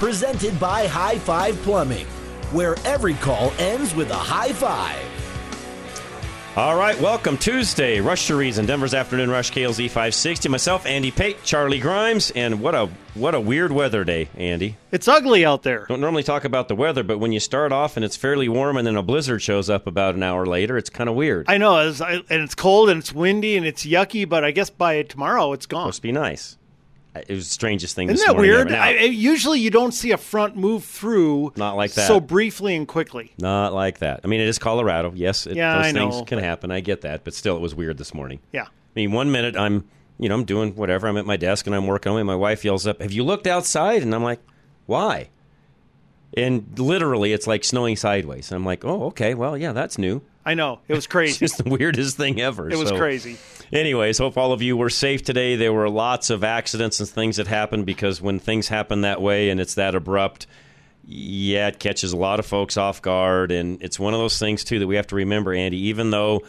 Presented by High Five Plumbing, where every call ends with a high five. All right, welcome Tuesday, Rush to Reason, Denver's afternoon rush, KLZ 560. Myself, Andy Pate, Charlie Grimes, and what a what a weird weather day, Andy. It's ugly out there. Don't normally talk about the weather, but when you start off and it's fairly warm, and then a blizzard shows up about an hour later, it's kind of weird. I know, it's, and it's cold and it's windy and it's yucky, but I guess by tomorrow it's gone. Supposed to be nice. It was the strangest thing. Isn't this that morning weird? Now, I, I- usually you don't see a front move through Not like that. so briefly and quickly. Not like that. I mean, it is Colorado. Yes, it, Yeah, those I things know, can happen. I get that, but still, it was weird this morning. Yeah. I mean, one minute I'm, you know, I'm doing whatever. I'm at my desk and I'm working away. My wife yells up, "Have you looked outside?" And I'm like, "Why?" And literally, it's like snowing sideways. And I'm like, "Oh, okay. Well, yeah, that's new." I know. It was It's crazy. just the weirdest thing ever. it was So- crazy. Anyways, hope all of you were safe today. There were lots of accidents and things that happened because when things happen that way and it's that abrupt, yeah, it catches a lot of folks off guard. And it's one of those things, too, that we have to remember, Andy. Even though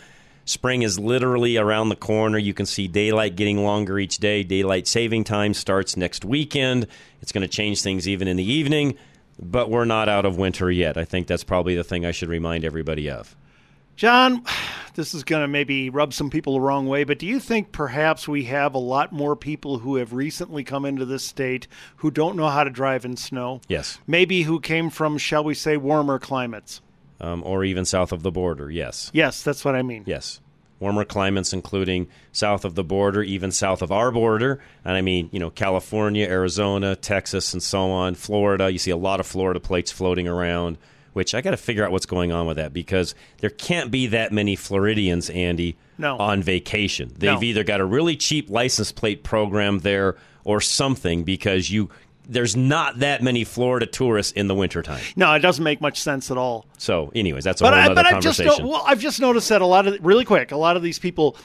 spring is literally around the corner, you can see daylight getting longer each day. Daylight saving time starts next weekend. It's going to change things even in the evening, but we're not out of winter yet. I think that's probably the thing I should remind everybody of. John, this is going to maybe rub some people the wrong way, but do you think perhaps we have a lot more people who have recently come into this state who don't know how to drive in snow? Yes. Maybe who came from, shall we say, warmer climates? Um, or even south of the border, yes. Yes, that's what I mean. Yes. Warmer climates, including south of the border, even south of our border. And I mean, you know, California, Arizona, Texas, and so on. Florida, you see a lot of Florida plates floating around, which I got to figure out what's going on with that because there can't be that many Floridians, Andy, No. on vacation. They've No. either got a really cheap license plate program there or something because you. There's not that many Florida tourists in the wintertime. No, it doesn't make much sense at all. So, anyways, that's a but whole I, other but I've just well, I've just noticed that a lot of really quick, a lot of these people.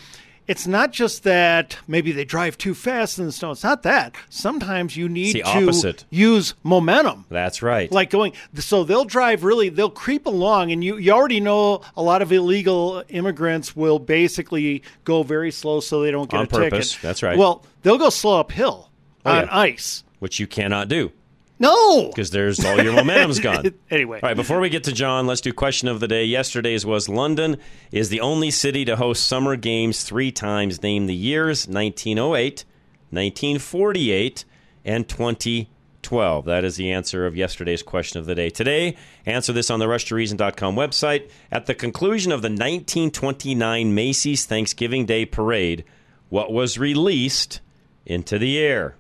It's not just that maybe they drive too fast in the snow. It's not that. Sometimes you need to opposite. use momentum. That's right. Like going, so they'll drive really, they'll creep along, and you, you already know a lot of illegal immigrants will basically go very slow so they don't get On a purpose. ticket. That's right. Well, they'll go slow uphill Oh, on yeah. ice. which you cannot do No. because there's all your momentum's gone. Anyway. All right, before we get to John, let's do question of the day. Yesterday's was London is the only city to host summer games three times. Name the years 1908, 1948, and 2012. That is the answer of yesterday's question of the day. Today, answer this on the RushToReason.com website. At the conclusion of the 1929 Macy's Thanksgiving Day Parade, what was released into the air?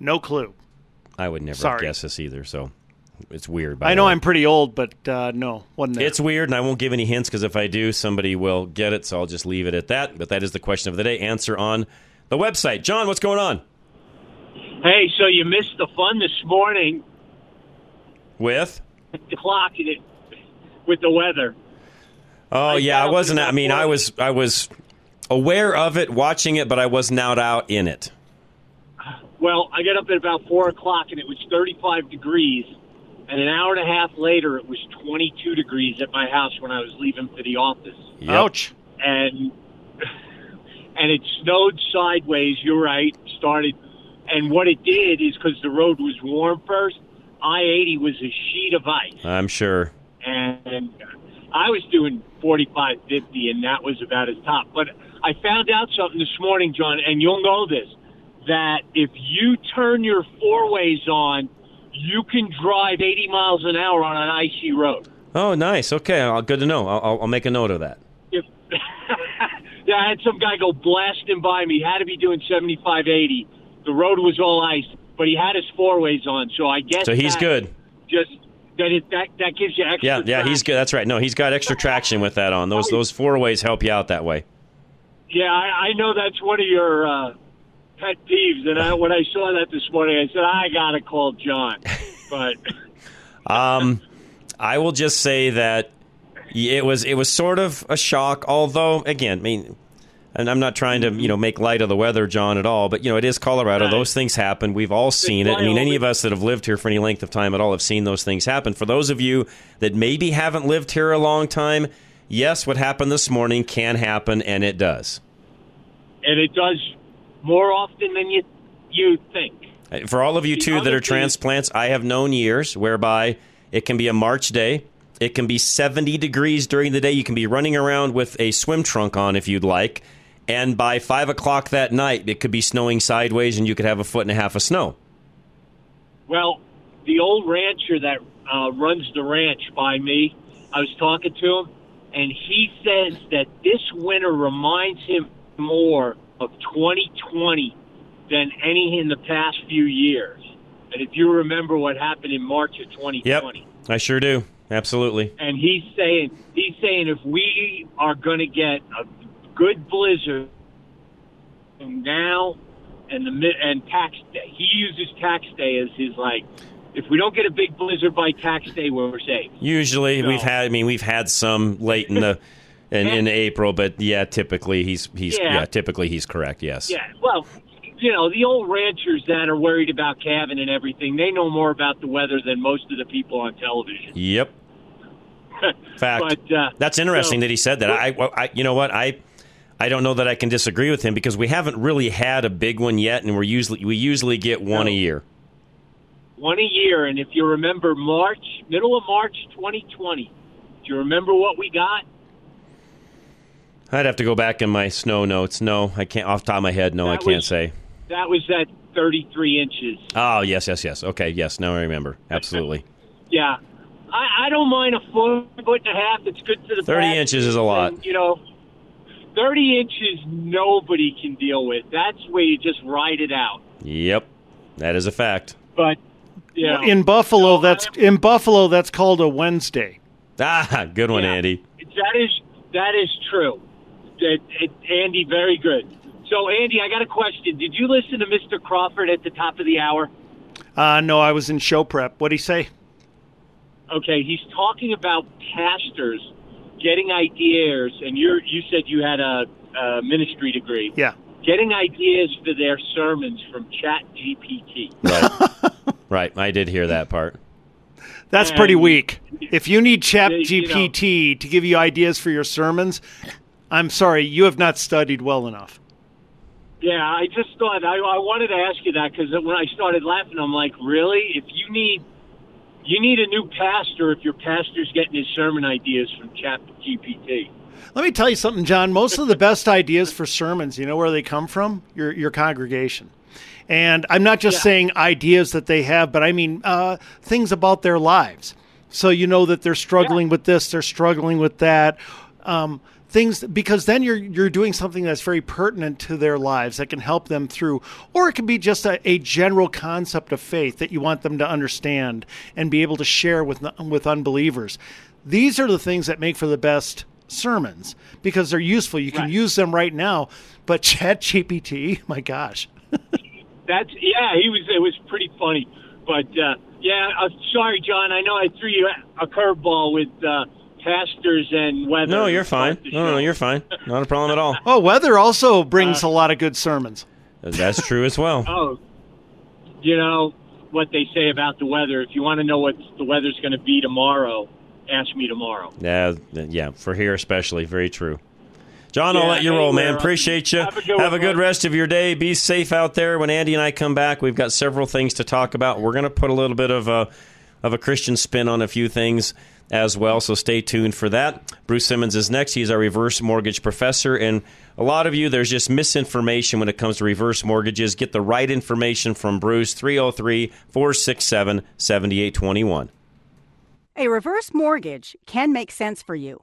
No clue. I would never Sorry. guess this either, so it's weird. by I know way. I'm pretty old, but uh, no, wasn't there. It's weird, and I won't give any hints because if I do, somebody will get it. So I'll just leave it at that. But that is the question of the day. Answer on the website. John, what's going on Hey, so you missed the fun this morning. with? The clock it with the weather. Oh I yeah, I wasn't. I mean, that I was. I was aware of it, watching it, but I was not out in it. Well, I got up at about four o'clock and it was 35 degrees, and an hour and a half later it was 22 degrees at my house when I was leaving for the office, Yep. Ouch. and and it snowed sideways. You're right. Started, and what it did is because the road was warm first. I-80 was a sheet of ice. I'm sure. and I was doing 45, 50, and that was about as top. But I found out something this morning, John, and you'll know this, that if you turn your four ways on, you can drive 80 miles an hour on an icy road. Oh, nice. Okay, I'll, good to know. I'll, I'll- make a note of that. If, yeah, I had some guy go blasting by me. He had to be doing 75, 80. The road was all ice, but he had his four ways on, so I guess So he's that good. Just that it that that gives you extra. Yeah, yeah, he's good. That's right. No, he's got extra traction with that on. Those those four ways help you out that way. Yeah, I, I know that's one of your uh, pet peeves, and I, when I saw that this morning, I said I gotta call John. But Um, I will just say that it was it was sort of a shock. Although, again, I mean, and I'm not trying to you know make light of the weather, John, at all. But you know, it is Colorado. Right. Those things happen. We've all seen it. I mean, any of us that have lived here for any length of time at all have seen those things happen. For those of you that maybe haven't lived here a long time, yes, what happened this morning can happen, and it does. and it does more often than you you think. For all of you The too that are thing- transplants, I have known years whereby it can be a March day. It can be 70 degrees during the day. You can be running around with a swim trunk on if you'd like. And by 5 o'clock that night, it could be snowing sideways and you could have a foot and a half of snow. Well, the old rancher that uh, runs the ranch by me, I was talking to him, and he says that this winter reminds him more of 2020 than any in the past few years. And if you remember what happened in March of 2020, Yep, I sure do. Absolutely. and he's saying he's saying if we are going to get a good blizzard and now and the mid and tax day, he uses tax day as his like. If we don't get a big blizzard by tax day, we're safe. Usually we've had I mean we've had some late in the in, in April, but yeah, typically he's he's Yeah. yeah, typically he's correct. Yes. Yeah, well, you know, the old ranchers that are worried about calving and everything, they know more about the weather than most of the people on television. Yep. Fact. But, uh, That's interesting so- that he said that. I, I, you know what? I, I don't know that I can disagree with him because we haven't really had a big one yet, and we're usually we usually get one a year. One a year, and if you remember March, middle of March 2020, do you remember what we got? I'd have to go back in my snow notes. No, I can't. Off the top of my head, no, I can't was- say. That was at 33 inches. Oh yes, yes, yes. Okay, yes. Now I remember. Absolutely. Yeah. I, I don't mind a foot, foot and a half. It's good to the 30 back. inches is a lot. And, you know, 30 inches nobody can deal with. That's where you just ride it out. Yep, that is a fact. But, you know, In Buffalo, that's in Buffalo. That's called a Wednesday. Ah, good one, Yeah. Andy. That is that is true. That it, Andy, very good. So, Andy, I got a question. Did you listen to Mr. Crawford at the top of the hour? Uh, no, I was in show prep. What'd he say? Okay, he's talking about pastors getting ideas, and you you said you had a, a ministry degree. Yeah. Getting ideas for their sermons from Chat GPT. Right. right. I did hear that part. That's And- pretty weak. If you need Chat Yeah, you know- GPT to give you ideas for your sermons, I'm sorry, you have not studied well enough. Yeah, I just thought I, I wanted to ask you that because when I started laughing, I'm like, really? If you need you need a new pastor, if your pastor's getting his sermon ideas from Chat GPT. Let me tell you something, John. Most of the best ideas for sermons, you know where they come from? Your your congregation. And I'm not just Yeah. saying ideas that they have, but I mean uh, things about their lives. So you know that they're struggling with this, they're struggling with that. Um, things because then you're you're doing something that's very pertinent to their lives that can help them through, or it can be just a, a general concept of faith that you want them to understand and be able to share with with unbelievers. These are the things that make for the best sermons because they're useful. You can Right. use them right now. But Chat GPT, my gosh. That's yeah, he was. It was pretty funny, but uh, yeah. Uh, sorry, John. I know I threw you a curveball with uh, pastors and weather. No, you're fine. No, no, you're fine. Not a problem at all. Oh, weather also brings Uh, a lot of good sermons. That's true as well. Oh, you know what they say about the weather. If you want to know what the weather's going to be tomorrow, ask me tomorrow. Yeah, yeah, for here especially, very true. John, I'll let you roll, man. Appreciate you. Have a good Have a good rest of your day. Be safe out there. When Andy and I come back, we've got several things to talk about. We're going to put a little bit of a of a Christian spin on a few things. As well. So stay tuned for that. Bruce Simmons is next. He's our reverse mortgage professor. And a lot of you, there's just misinformation when it comes to reverse mortgages. Get the right information from Bruce, 303 467 7821. A reverse mortgage can make sense for you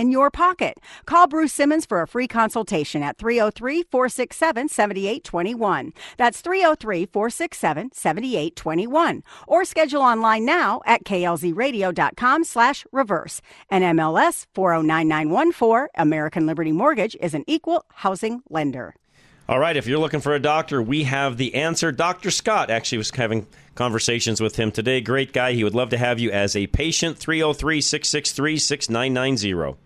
your pocket. Call Bruce Simmons for a free consultation at 303 467 7821. That's 303 467 7821. Or schedule online now at klzradio.com slash reverse. And MLS 409914, American Liberty Mortgage, is an equal housing lender. All right, if you're looking for a doctor, we have the answer. Dr. Scott actually was having conversations with him today. Great guy. He would love to have you as a patient. 303 663 6990.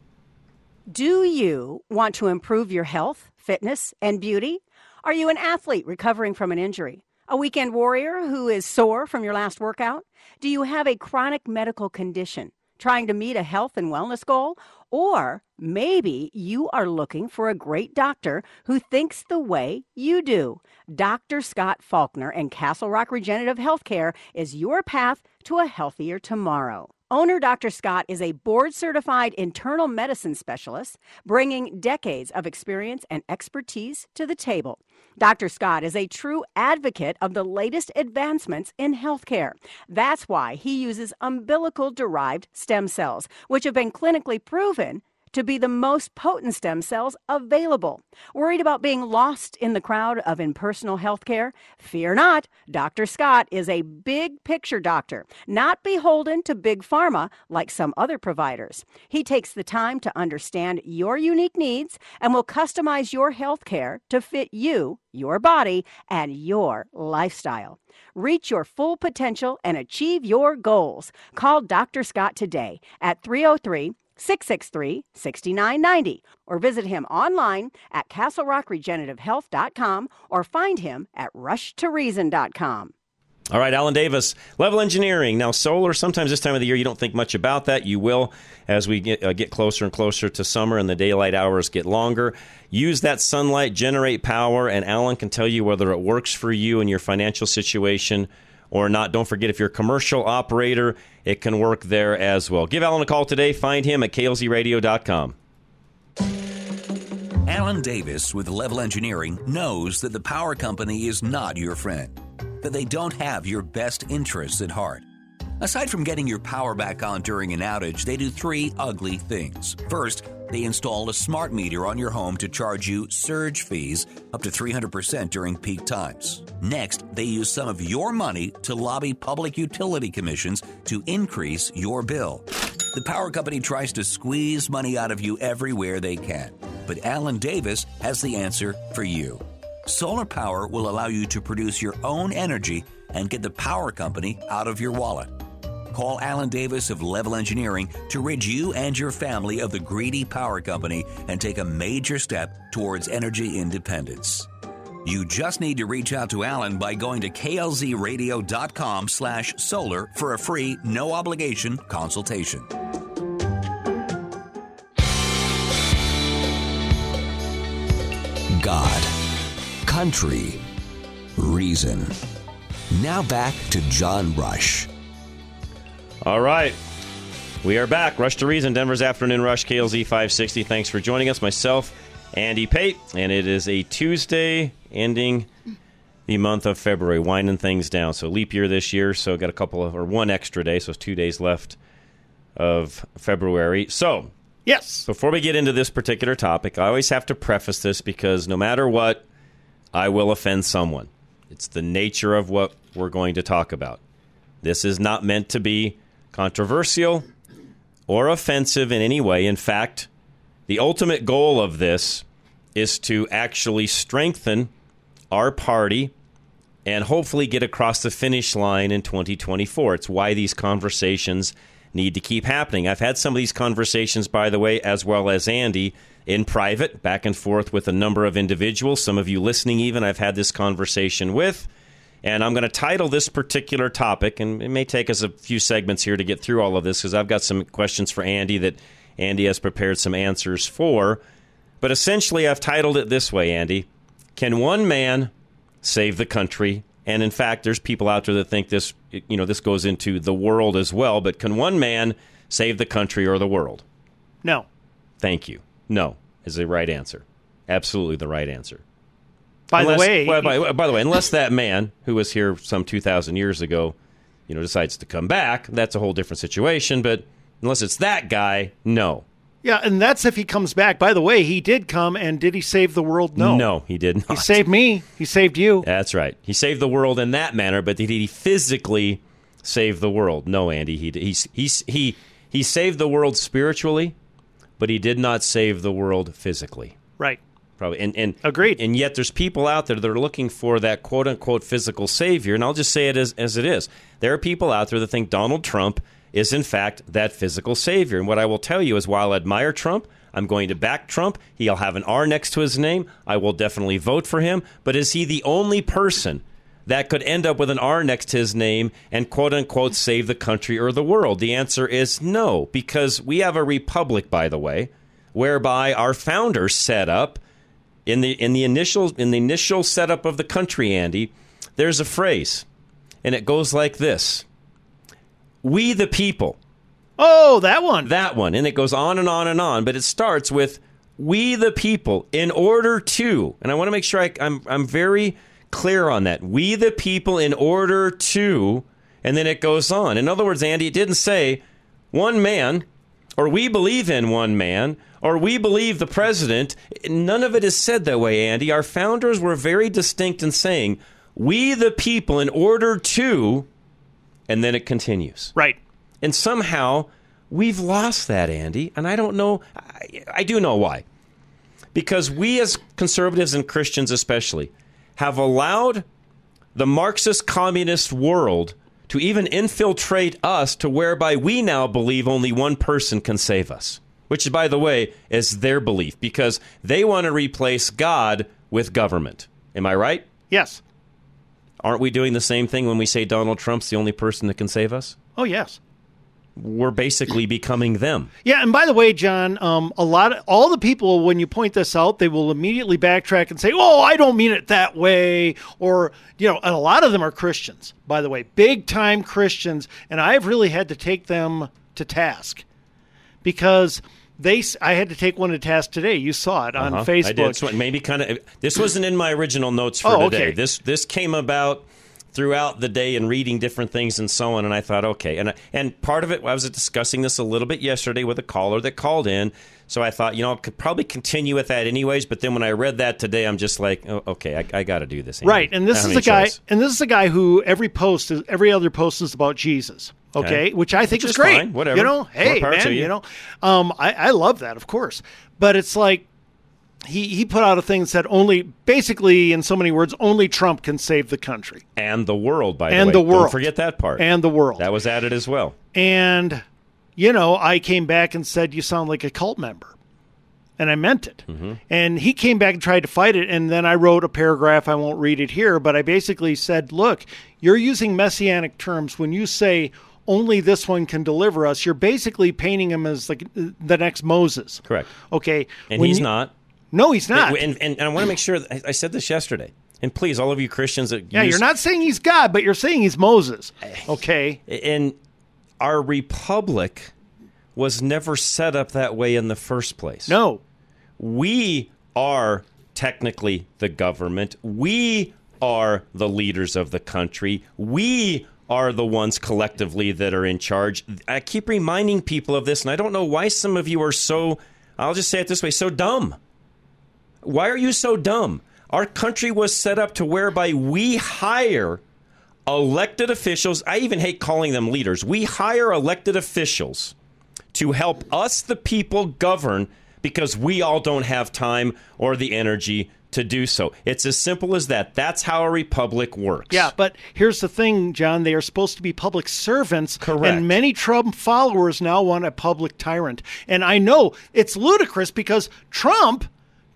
Do you want to improve your health, fitness, and beauty? Are you an athlete recovering from an injury? A weekend warrior who is sore from your last workout? Do you have a chronic medical condition trying to meet a health and wellness goal? Or maybe you are looking for a great doctor who thinks the way you do. Dr. Scott Faulkner and Castle Rock Regenerative Healthcare is your path to a healthier tomorrow. Owner Dr. Scott is a board certified internal medicine specialist, bringing decades of experience and expertise to the table. Dr. Scott is a true advocate of the latest advancements in healthcare. That's why he uses umbilical derived stem cells, which have been clinically proven to be the most potent stem cells available. Worried about being lost in the crowd of impersonal healthcare? Fear not. Dr. Scott is a big picture doctor, not beholden to big pharma like some other providers. He takes the time to understand your unique needs and will customize your healthcare to fit you, your body, and your lifestyle. Reach your full potential and achieve your goals. Call Dr. Scott today at 303 663 6990 or visit him online at castlerockregenerativehealth.com or find him at rushtoreason.com. All right, Alan Davis, level engineering. Now, solar, sometimes this time of the year you don't think much about that. You will as we get, uh, get closer and closer to summer and the daylight hours get longer. Use that sunlight, generate power, and Alan can tell you whether it works for you and your financial situation or not. Don't forget, if you're a commercial operator, it can work there as well. Give Alan a call today. Find him at klzradio.com. Alan Davis with Level Engineering knows that the power company is not your friend, that they don't have your best interests at heart. Aside from getting your power back on during an outage, they do three ugly things. First, they install a smart meter on your home to charge you surge fees up to 300% during peak times. Next, they use some of your money to lobby public utility commissions to increase your bill. The power company tries to squeeze money out of you everywhere they can, but Alan Davis has the answer for you. Solar power will allow you to produce your own energy and get the power company out of your wallet. Call Alan Davis of Level Engineering to rid you and your family of the greedy power company and take a major step towards energy independence. You just need to reach out to Alan by going to klzradio.com slash solar for a free, no obligation consultation. God, country, reason. Now back to John Rush. All right. We are back. Rush to Reason, Denver's Afternoon Rush, KLZ 560. Thanks for joining us. Myself, Andy Pate, and it is a Tuesday ending the month of February, winding things down. So leap year this year, so got a couple of, or one extra day, so it's two days left of February. So, yes. Before we get into this particular topic, I always have to preface this because no matter what, I will offend someone. It's the nature of what we're going to talk about. This is not meant to be controversial or offensive in any way. In fact, the ultimate goal of this is to actually strengthen our party and hopefully get across the finish line in 2024. It's why these conversations need to keep happening. I've had some of these conversations, by the way, as well as Andy, in private, back and forth with a number of individuals. Some of you listening, even, I've had this conversation with. And I'm going to title this particular topic, and it may take us a few segments here to get through all of this because I've got some questions for Andy that Andy has prepared some answers for. But essentially, I've titled it this way, Andy Can one man save the country? And in fact, there's people out there that think this, you know, this goes into the world as well. But can one man save the country or the world? No. Thank you. No is the right answer. Absolutely the right answer. By Unless- the way, well, by, by the way, unless that man who was here some two thousand years ago, you know, decides to come back, that's a whole different situation. But unless it's that guy, no, yeah, and that's if he comes back. By the way, he did come, and did he save the world? No. no, he did not. He saved me. He saved you. That's right. He saved the world in that manner, but did he physically save the world? No, Andy. He he he he he saved the world spiritually, but he did not save the world physically. Right. Probably and, and agreed. And yet there's people out there that are looking for that quote unquote physical savior. And I'll just say it as, as it is. There are people out there that think Donald Trump is in fact that physical savior. And what I will tell you is while I admire Trump, I'm going to back Trump. He'll have an R next to his name. I will definitely vote for him. But is he the only person that could end up with an R next to his name and quote unquote save the country or the world? The answer is no, because we have a republic, by the way, whereby our founders set up in the in the initial in the initial setup of the country, Andy, there's a phrase, and it goes like this: "We the people." Oh, that one. That one, and it goes on and on and on. But it starts with "We the people," in order to, and I want to make sure I, I'm I'm very clear on that. We the people, in order to, and then it goes on. In other words, Andy, it didn't say one man or we believe in one man, or we believe the president. None of it is said that way, Andy. Our founders were very distinct in saying, we the people, in order to, and then it continues. Right. And somehow we've lost that, Andy. And I don't know, I, I do know why. Because we as conservatives and Christians, especially, have allowed the Marxist communist world to even infiltrate us to whereby we now believe only one person can save us. Which, by the way, is their belief because they want to replace God with government. Am I right? Yes. Aren't we doing the same thing when we say Donald Trump's the only person that can save us? Oh, yes. We're basically becoming them. Yeah, and by the way, John, um, a lot of all the people when you point this out, they will immediately backtrack and say, "Oh, I don't mean it that way," or you know, and a lot of them are Christians, by the way, big time Christians, and I've really had to take them to task because they. I had to take one to task today. You saw it on Uh-huh. Facebook. I did. So maybe kind of. This wasn't in my original notes for Oh, today. okay. This this came about throughout the day and reading different things and so on. And I thought, okay, and and part of it, I was discussing this a little bit yesterday with a caller that called in. So I thought, you know, I could probably continue with that anyways. But then when I read that today, I'm just like, oh, okay, I, I got to do this. Right, and this is a guy, choice. and this is a guy who every post is every other post is about Jesus. Okay, Okay. which I think Which is is great. fine, whatever. You know, hey man, you. you know, um, I, I love that, of course. But it's like he he put out a thing that said only, basically, in so many words, only Trump can save the country and the world, by And the the world. Don't forget that part. and the world. that was added as well. And you know, I came back and said you sound like a cult member. And I meant it. Mm-hmm. And he came back and tried to fight it. And then I wrote a paragraph. I won't read it here, but I basically said, look, you're using messianic terms when you say only this one can deliver us. You're basically painting him as like the next Moses. Correct. Okay. And when he's you- not. No, he's not. And, and, and I want to make sure that I, I said this yesterday. And please, all of you Christians that yeah, use- you're not saying he's God, but you're saying he's Moses. Eh, okay. And our republic was never set up that way in the first place. No. We are technically the government. We are the leaders of the country. We are the ones collectively that are in charge. I keep reminding people of this, and I don't know why some of you are so, I'll just say it this way, so dumb. Why are you so dumb? Our country was set up to whereby we hire elected officials. I even hate calling them leaders. We hire elected officials to help us, the people, govern because we all don't have time or the energy to do so. It's as simple as that. That's how a republic works. Yeah, but here's the thing, John. They are supposed to be public servants. Correct. And many Trump followers now want a public tyrant. And I know it's ludicrous because Trump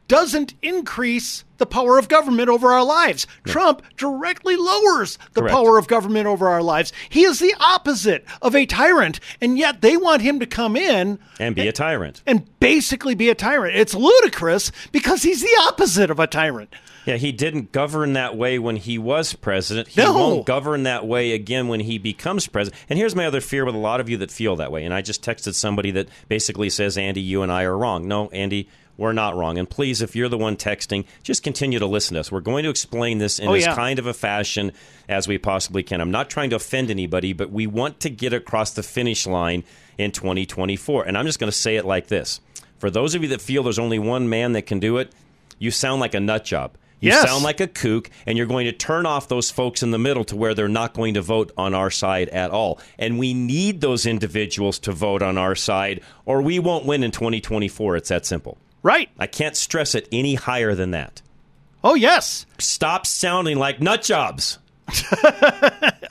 doesn't increase the power of government over our lives. Trump directly lowers the Correct. power of government over our lives. He is the opposite of a tyrant, and yet they want him to come in And be a tyrant. and basically be a tyrant. It's ludicrous because he's the opposite of a tyrant. Yeah, he didn't govern that way when he was president. He No. won't govern that way again when he becomes president. And here's my other fear with a lot of you that feel that way. And I just texted somebody that basically says, Andy, you and I are wrong. No, Andy, we're not wrong. And please, if you're the one texting, just continue to listen to us. We're going to explain this in Oh, as yeah. kind of a fashion as we possibly can. I'm not trying to offend anybody, but we want to get across the finish line in 2024. And I'm just going to say it like this. For those of you that feel there's only one man that can do it, you sound like a nut job. You Yes. sound like a kook, and you're going to turn off those folks in the middle to where they're not going to vote on our side at all. And we need those individuals to vote on our side, or we won't win in 2024. It's that simple. Right. I can't stress it any higher than that. Oh, yes. Stop sounding like nut jobs.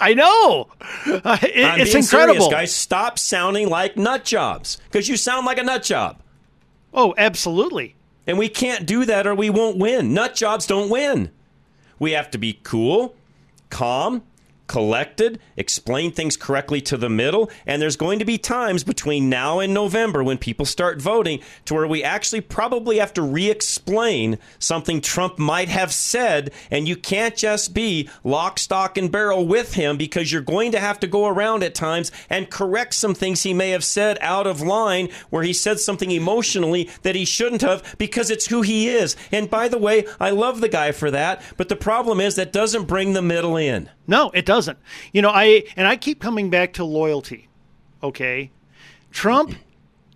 I know. Uh, it- I'm it's being incredible. serious, guys. Stop sounding like nut jobs because you sound like a nut job. Oh, absolutely. And we can't do that or we won't win. Nut jobs don't win. We have to be cool, calm, collected, explain things correctly to the middle, and there's going to be times between now and November when people start voting to where we actually probably have to re-explain something Trump might have said, and you can't just be lock, stock, and barrel with him because you're going to have to go around at times and correct some things he may have said out of line where he said something emotionally that he shouldn't have because it's who he is. And by the way, I love the guy for that, but the problem is that doesn't bring the middle in. No, it doesn't. You know, I and I keep coming back to loyalty. Okay, Trump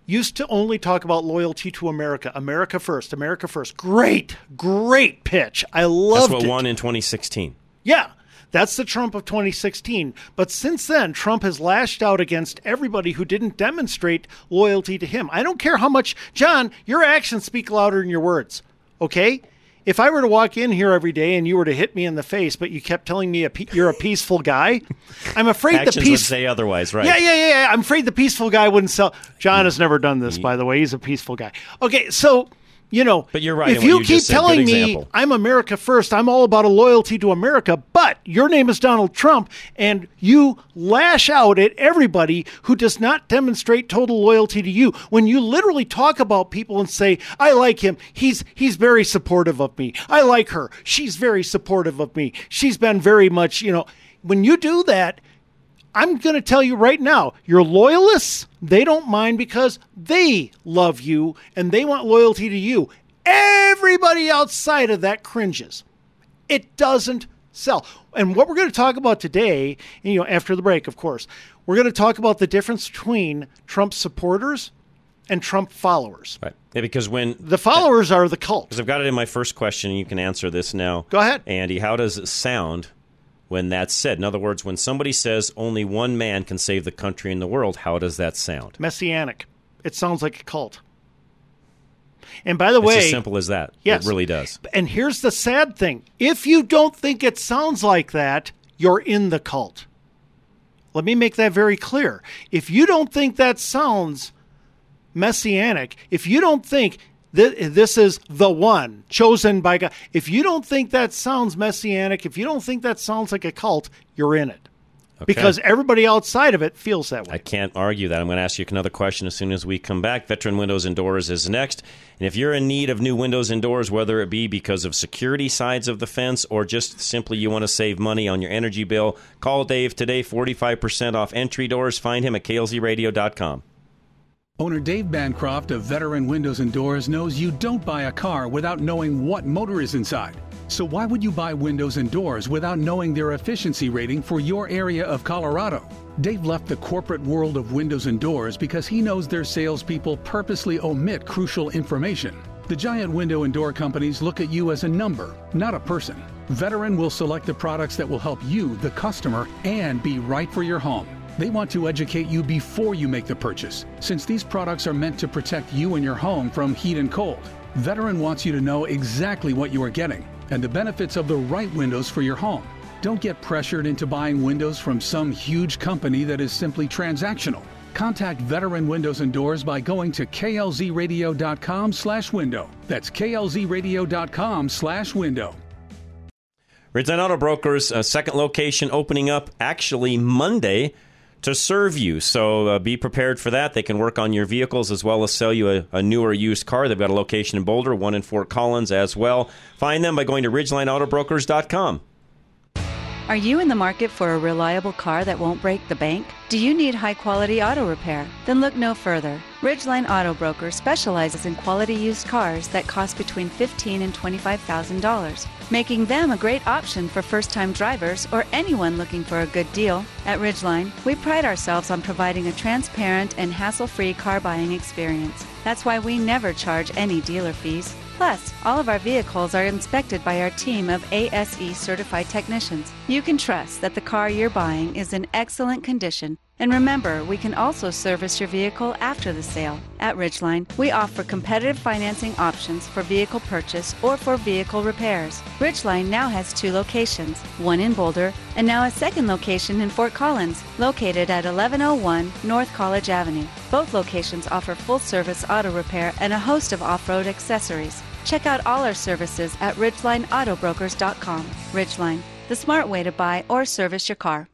used to only talk about loyalty to America, America first, America first. Great, great pitch. I loved That's what it. won in 2016. Yeah, that's the Trump of 2016. But since then, Trump has lashed out against everybody who didn't demonstrate loyalty to him. I don't care how much, John, your actions speak louder than your words. Okay? If I were to walk in here every day and you were to hit me in the face, but you kept telling me a pe- you're a peaceful guy, I'm afraid Actions the would say otherwise, right? Yeah, yeah, yeah, yeah. I'm afraid the peaceful guy wouldn't sell. John hmm. has never done this, hmm. by the way. He's a peaceful guy. Okay, so you know, But you're right If you, you keep just said. Good telling me. I'm America first, I'm all about a loyalty to America, but your name is Donald Trump, and you lash out at everybody who does not demonstrate total loyalty to you. When you literally talk about people and say, "I like him. He's he's very supportive of me. I like her. She's very supportive of me. She's been very much, you know." When you do that, I'm going to tell you right now, your loyalists, they don't mind because they love you and they want loyalty to you. Everybody outside of that cringes. It doesn't sell. And what we're going to talk about today, you know, after the break, of course, we're going to talk about the difference between Trump supporters and Trump followers. Right. Yeah, because when The followers are the cult. Because I've got it in my first question, and you can answer this now. Go ahead. Andy. How does it sound when that's said? In other words, when somebody says only one man can save the country and the world, how does that sound? Messianic. It sounds like a cult. And by the way It's way, as simple as that. Yes. It really does. And here's the sad thing if you don't think it sounds like that, you're in the cult. Let me make that very clear. If you don't think that sounds messianic, if you don't think this is the one chosen by God, if you don't think that sounds messianic, if you don't think that sounds like a cult, you're in it. Because everybody outside of it feels that way. I can't argue that. I'm going to ask you another question as soon as we come back. Veteran Windows and Doors is next. And if you're in need of new windows and doors, whether it be because of security sides of the fence or just simply you want to save money on your energy bill, call Dave today, 45% off entry doors. Find him at klzradio.com. Owner Dave Bancroft of Veteran Windows and Doors knows you don't buy a car without knowing what motor is inside. So why would you buy windows and doors without knowing their efficiency rating for your area of Colorado? Dave left the corporate world of windows and doors because he knows their salespeople purposely omit crucial information. The giant window and door companies look at you as a number, not a person. Veteran will select the products that will help you, the customer, and be right for your home. They want to educate you before you make the purchase, since these products are meant to protect you and your home from heat and cold. Veteran wants you to know exactly what you are getting and the benefits of the right windows for your home. Don't get pressured into buying windows from some huge company that is simply transactional. Contact Veteran Windows and Doors by going to klzradio.com slash window. That's klzradio.com slash window. Ridgeline Auto Brokers, uh, second location opening up actually Monday to serve you. So uh, be prepared for that. They can work on your vehicles as well as sell you a, a, newer used car. They've got a location in Boulder, one in Fort Collins as well. Find them by going to ridgelineautobrokers.com. Are you in the market for a reliable car that won't break the bank? Do you need high quality auto repair? Then look no further. Ridgeline Auto Broker specializes in quality used cars that cost between $15,000 and $25,000, making them a great option for first time drivers or anyone looking for a good deal. At Ridgeline, we pride ourselves on providing a transparent and hassle free car buying experience. That's why we never charge any dealer fees. Plus, all of our vehicles are inspected by our team of ASE certified technicians. You can trust that the car you're buying is in excellent condition. And remember, we can also service your vehicle after the sale. At Ridgeline, we offer competitive financing options for vehicle purchase or for vehicle repairs. Ridgeline now has two locations, one in Boulder and now a second location in Fort Collins, located at 1101 North College Avenue. Both locations offer full service auto repair and a host of off road accessories. Check out all our services at ridgelineautobrokers.com. Ridgeline, the smart way to buy or service your car.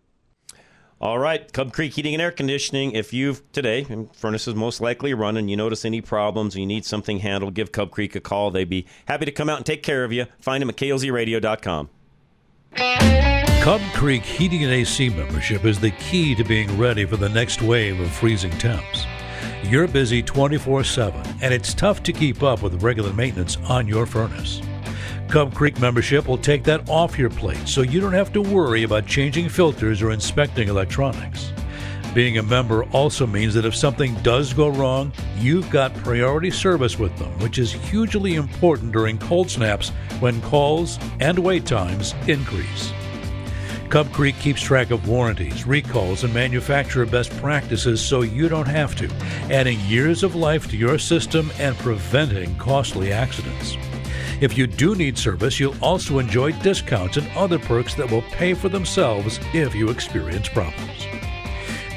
All right, Cub Creek Heating and Air Conditioning. If you've today, and furnace most likely running, you notice any problems, you need something handled, give Cub Creek a call. They'd be happy to come out and take care of you. Find them at klzradio.com. Cub Creek Heating and AC membership is the key to being ready for the next wave of freezing temps. You're busy 24 7, and it's tough to keep up with regular maintenance on your furnace. Cub Creek membership will take that off your plate so you don't have to worry about changing filters or inspecting electronics. Being a member also means that if something does go wrong, you've got priority service with them, which is hugely important during cold snaps when calls and wait times increase. Cub Creek keeps track of warranties, recalls, and manufacturer best practices so you don't have to, adding years of life to your system and preventing costly accidents. If you do need service, you'll also enjoy discounts and other perks that will pay for themselves if you experience problems.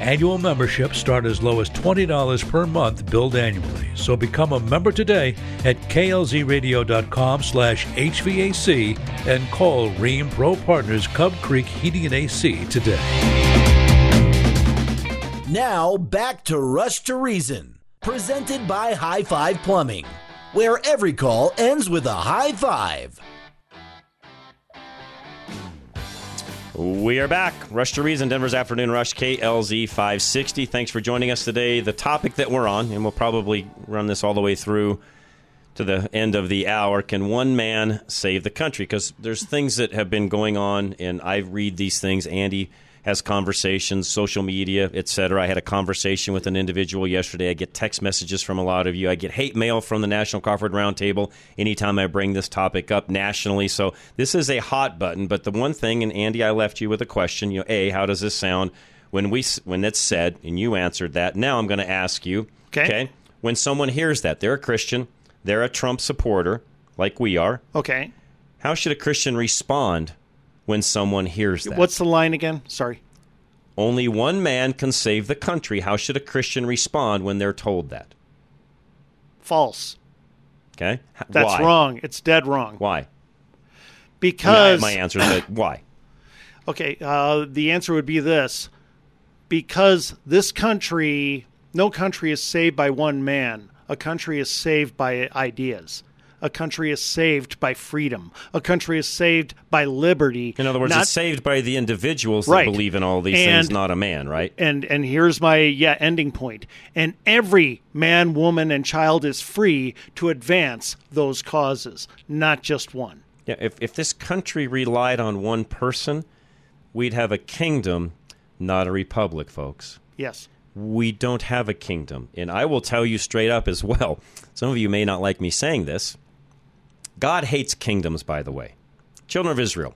Annual memberships start as low as $20 per month billed annually. So become a member today at klzradio.com slash HVAC and call Rheem Pro Partners Cub Creek Heating and AC today. Now back to Rush to Reason, presented by High Five Plumbing where every call ends with a high five. We are back. Rush to Reason, Denver's Afternoon Rush, KLZ 560. Thanks for joining us today. The topic that we're on, and we'll probably run this all the way through to the end of the hour can one man save the country? Because there's things that have been going on, and I read these things. Andy has conversations, social media, etc. I had a conversation with an individual yesterday. I get text messages from a lot of you. I get hate mail from the National Crawford Roundtable anytime I bring this topic up nationally. So this is a hot button. But the one thing, and Andy, I left you with a question. You know, a, how does this sound when we when it's said, and you answered that. Now I'm going to ask you. Okay. okay. When someone hears that, they're a Christian, they're a Trump supporter, like we are. Okay. How should a Christian respond when someone hears that. What's the line again? Sorry. Only one man can save the country. How should a Christian respond when they're told that? False. Okay. That's why? wrong. It's dead wrong. Why? Because my, my answer is that why? Okay, uh, the answer would be this: because this country, no country is saved by one man. A country is saved by ideas. A country is saved by freedom. A country is saved by liberty. In other words, not, it's saved by the individuals right. that believe in all these and, things, not a man, right? And and here's my yeah ending point. And every man, woman, and child is free to advance those causes, not just one. Yeah, if if this country relied on one person, we'd have a kingdom, not a republic, folks. Yes. We don't have a kingdom. And I will tell you straight up as well. Some of you may not like me saying this. God hates kingdoms, by the way. Children of Israel.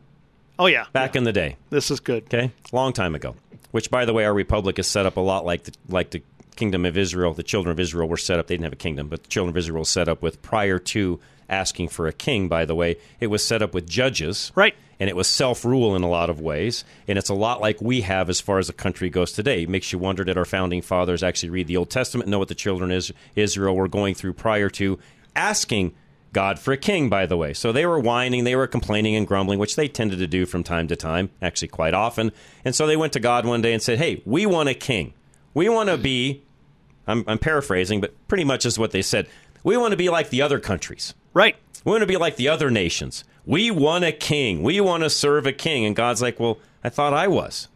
Oh, yeah. Back yeah. in the day. This is good. Okay. Long time ago. Which, by the way, our republic is set up a lot like the, like the kingdom of Israel, the children of Israel were set up. They didn't have a kingdom, but the children of Israel were set up with prior to asking for a king. By the way, it was set up with judges, right? And it was self rule in a lot of ways, and it's a lot like we have as far as the country goes today. It makes you wonder did our founding fathers actually read the Old Testament, know what the children of Israel were going through prior to asking God for a king, by the way. So they were whining, they were complaining and grumbling, which they tended to do from time to time, actually quite often. And so they went to God one day and said, Hey, we want a king. We want to be, I'm, I'm paraphrasing, but pretty much is what they said. We want to be like the other countries. Right. We want to be like the other nations. We want a king. We want to serve a king. And God's like, Well, I thought I was.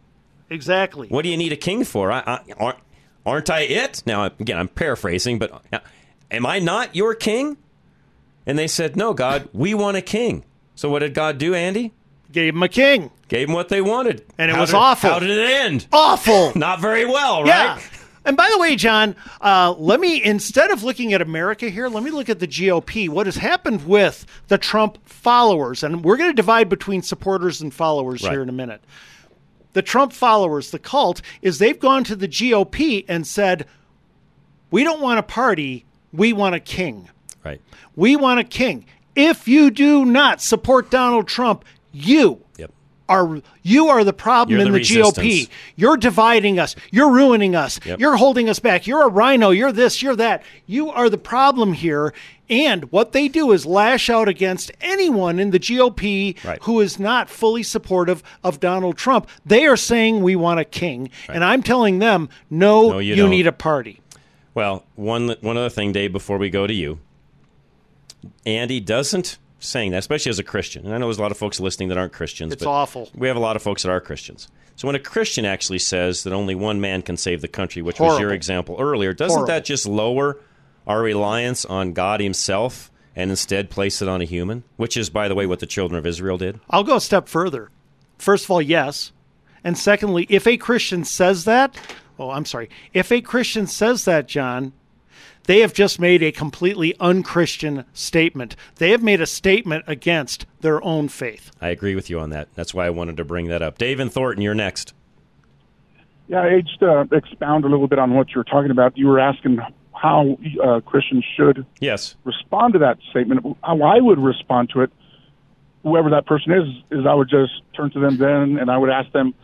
Exactly. What do you need a king for? I, I, aren't, aren't I it? Now, again, I'm paraphrasing, but uh, am I not your king? And they said, No, God, we want a king. So what did God do, Andy? Gave him a king. Gave him what they wanted. And it how was did, awful. How did it end? Awful. Not very well, right? Yeah. And by the way, John, uh, let me instead of looking at America here, let me look at the GOP. What has happened with the Trump followers, and we're going to divide between supporters and followers Right. here in a minute. The Trump followers, the cult, is they've gone to the GOP and said, "We don't want a party, we want a king. Right. We want a king. If you do not support Donald Trump, you." Yep. Are you are the problem You're in the the, GOP? You're dividing us. You're ruining us. Yep. You're holding us back. You're a RINO. You're this. You're that. You are the problem here. And what they do is lash out against anyone in the GOP Right. who is not fully supportive of Donald Trump. They are saying we want a king, and I'm telling them, no, No, you you need a party. Well, one one other thing, Dave, before we go to you, Andy doesn't saying that, especially as a Christian. And I know there's a lot of folks listening that aren't Christians. It's but awful. We have a lot of folks that are Christians. So when a Christian actually says that only one man can save the country, which was your example earlier, doesn't Horrible. that just lower our reliance on God Himself and instead place it on a human? Which is, by the way, what the children of Israel did. I'll go a step further. First of all, yes. And secondly, if a Christian says that, oh, I'm sorry, if a Christian says that, John, they have just made a completely unchristian statement. They have made a statement against their own faith. I agree with you on that. That's why I wanted to bring that up. Dave and Thornton, you're next. Yeah, I just uh, expound a little bit on what you were talking about. You were asking how uh, Christians should Yes. respond to that statement. How I would respond to it, whoever that person is, is I would just turn to them then and I would ask them,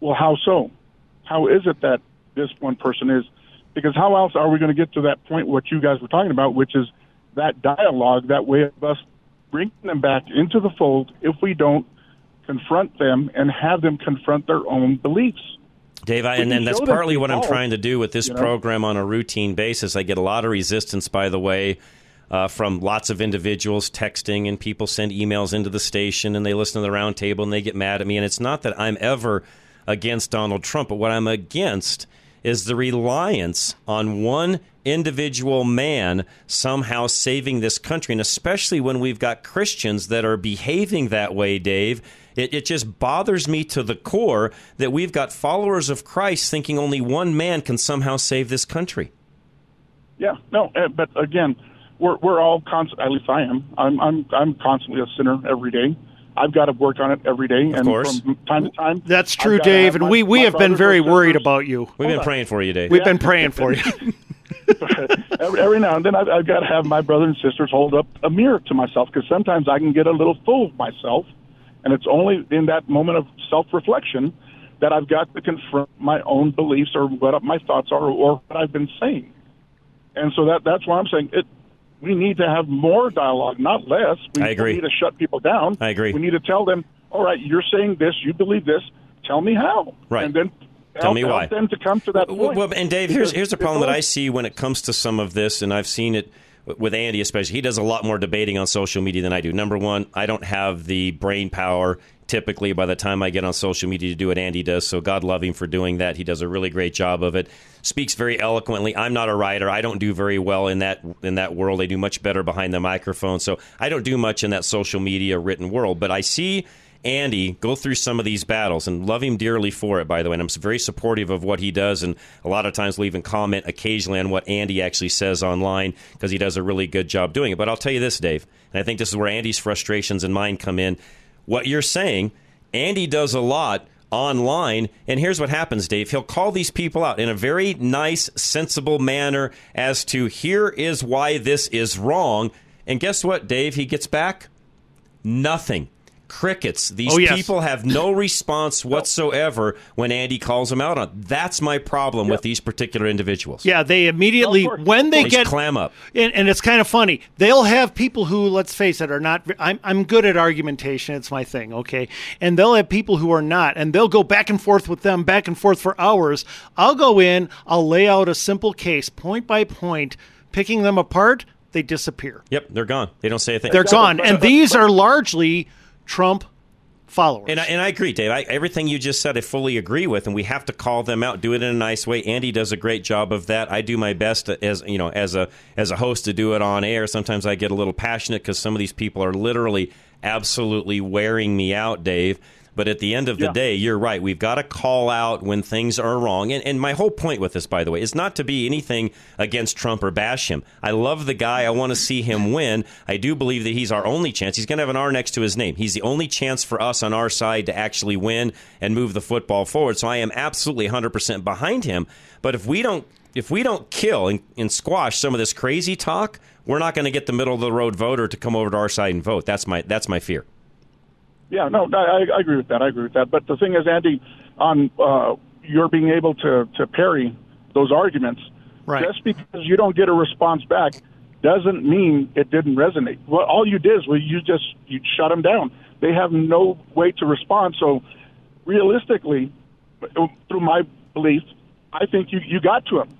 well, how so? How is it that this one person is? Because how else are we going to get to that point, what you guys were talking about, which is that dialogue, that way of us bringing them back into the fold if we don't confront them and have them confront their own beliefs. Dave, I, and then that's partly what I'm trying to do with this you know? program on a routine basis. I get a lot of resistance, by the way, uh, from lots of individuals texting, and people send emails into the station, and they listen to the roundtable, and they get mad at me. And it's not that I'm ever against Donald Trump, but what I'm against is the reliance on one individual man somehow saving this country, and especially when we've got Christians that are behaving that way, Dave. It, it just bothers me to the core that we've got followers of Christ thinking only one man can somehow save this country. Yeah, no, uh, but again, we're we're all constant. At least I am. I'm I'm I'm constantly a sinner every day. I've got to work on it every day, and course. from time to time. That's true, Dave, and my- we, we my have been very worried about you. We've been on. praying for you, Dave. We've been praying for you. every, every now and then, I've, I've got to have my brothers and sisters hold up a mirror to myself because sometimes I can get a little full of myself, and it's only in that moment of self-reflection that I've got to confront my own beliefs or what my thoughts are or what I've been saying. And so that that's why I'm saying it. We need to have more dialogue, not less. We I agree. need to shut people down. I agree. We need to tell them, all right, you're saying this, you believe this. Tell me how. Right. And then Tell help, me help why. them to come to that point. well, and Dave, here's here's the problem that I see when it comes to some of this, and I've seen it with Andy especially. He does a lot more debating on social media than I do. Number one, I don't have the brain power typically by the time I get on social media to do what Andy does. So God love him for doing that. He does a really great job of it. Speaks very eloquently. I'm not a writer. I don't do very well in that in that world. I do much better behind the microphone. So I don't do much in that social media written world. But I see Andy go through some of these battles and love him dearly for it, by the way. And I'm very supportive of what he does. And a lot of times we'll even comment occasionally on what Andy actually says online because he does a really good job doing it. But I'll tell you this, Dave, and I think this is where Andy's frustrations and mine come in. What you're saying, Andy does a lot online. And here's what happens, Dave. He'll call these people out in a very nice, sensible manner as to here is why this is wrong. And guess what, Dave? He gets back nothing. Crickets. These Oh, yes. people have no response whatsoever when Andy calls them out on. That's my problem with these particular individuals. Yeah, they immediately when they They get clam up. and, and it's kind of funny. They'll have people who, let's face it, are not. I'm I'm good at argumentation. It's my thing. Okay, and they'll have people who are not, and they'll go back and forth with them, back and forth for hours. I'll go in. I'll lay out a simple case, point by point, picking them apart. They disappear. Yep, they're gone. They don't say a thing. They're gone, and these are largely Trump followers. And I, and I agree, Dave. I, everything you just said, I fully agree with, and we have to call them out, do it in a nice way. Andy does a great job of that. I do my best as you know, as a as a host to do it on air. Sometimes I get a little passionate because some of these people are literally absolutely wearing me out, Dave. But at the end of the Yeah. day, you're right. We've got to call out when things are wrong. And, and my whole point with this, by the way, is not to be anything against Trump or bash him. I love the guy. I want to see him win. I do believe that he's our only chance. He's going to have an R next to his name. He's the only chance for us on our side to actually win and move the football forward. So I am absolutely 100% behind him. But if we don't if we don't kill and, and squash some of this crazy talk, we're not going to get the middle of the road voter to come over to our side and vote. That's my that's my fear. Yeah, no, I, I agree with that. I agree with that. But the thing is, Andy, on uh, you're being able to to parry those arguments, right. just because you don't get a response back doesn't mean it didn't resonate. Well, all you did is well, you just you shut them down. They have no way to respond. So, realistically, through my belief, I think you you got to them.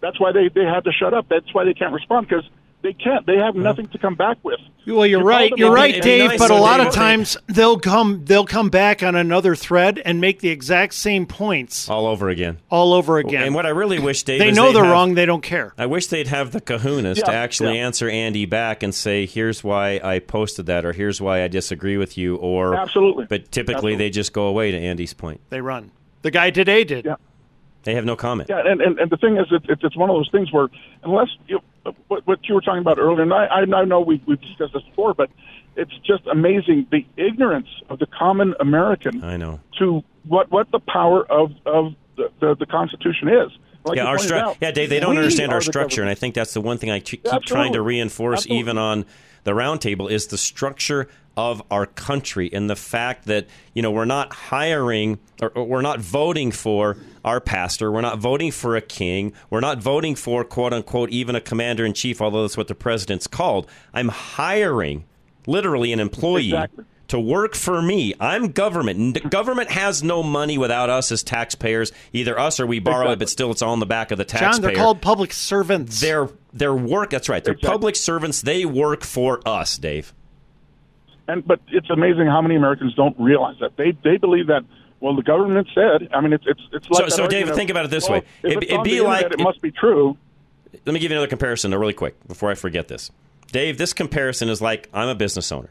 That's why they they had to shut up. That's why they can't respond because they can't. They have nothing to come back with. Well, you're You right. You're right, be Dave. nice but a lot of if they- times they'll come they'll come back on another thread and make the exact same points All over again. all over again. And what I really wish, Dave, they is know they'd they're have- wrong. They don't care. I wish they'd have the kahunas to actually yeah. answer Andy back and say, "Here's why I posted that," or "Here's why I disagree with you," or Absolutely. But typically, Absolutely. they just go away. To Andy's point, They run. The guy today did. Yeah. they have no comment. Yeah, and, and, and the thing is, it, it's it's one of those things where unless you, Uh, what, what you were talking about earlier, and I, I know we we've discussed this before, but it's just amazing the ignorance of the common American I know. to what what the power of of the, the, the Constitution is. Like yeah, our stru- out, yeah, Dave. They don't understand our structure, and I think that's the one thing I keep keep trying to reinforce, Absolutely. even on the roundtable, is the structure of our country and the fact that you know we're not hiring or, or we're not voting for our pastor, we're not voting for a king, we're not voting for quote unquote even a commander in chief, although that's what the president's called. I'm hiring literally an employee Exactly. To work for me. I'm government. N- Government has no money without us as taxpayers. Either us or we borrow it, but still it's all on the back of the taxpayer. John, they're called public servants. Their their work. That's right. They're Exactly. public servants. They work for us, Dave. And but it's amazing how many Americans don't realize that they they believe that. Well, the government said. I mean, it's it's it's like So- that so, David, think about it this well, way. If It'd- it's it'd on be the internet, like- it must be true. Let me give you another comparison, though, really quick, before I forget this. Dave, this comparison is like I'm a business owner.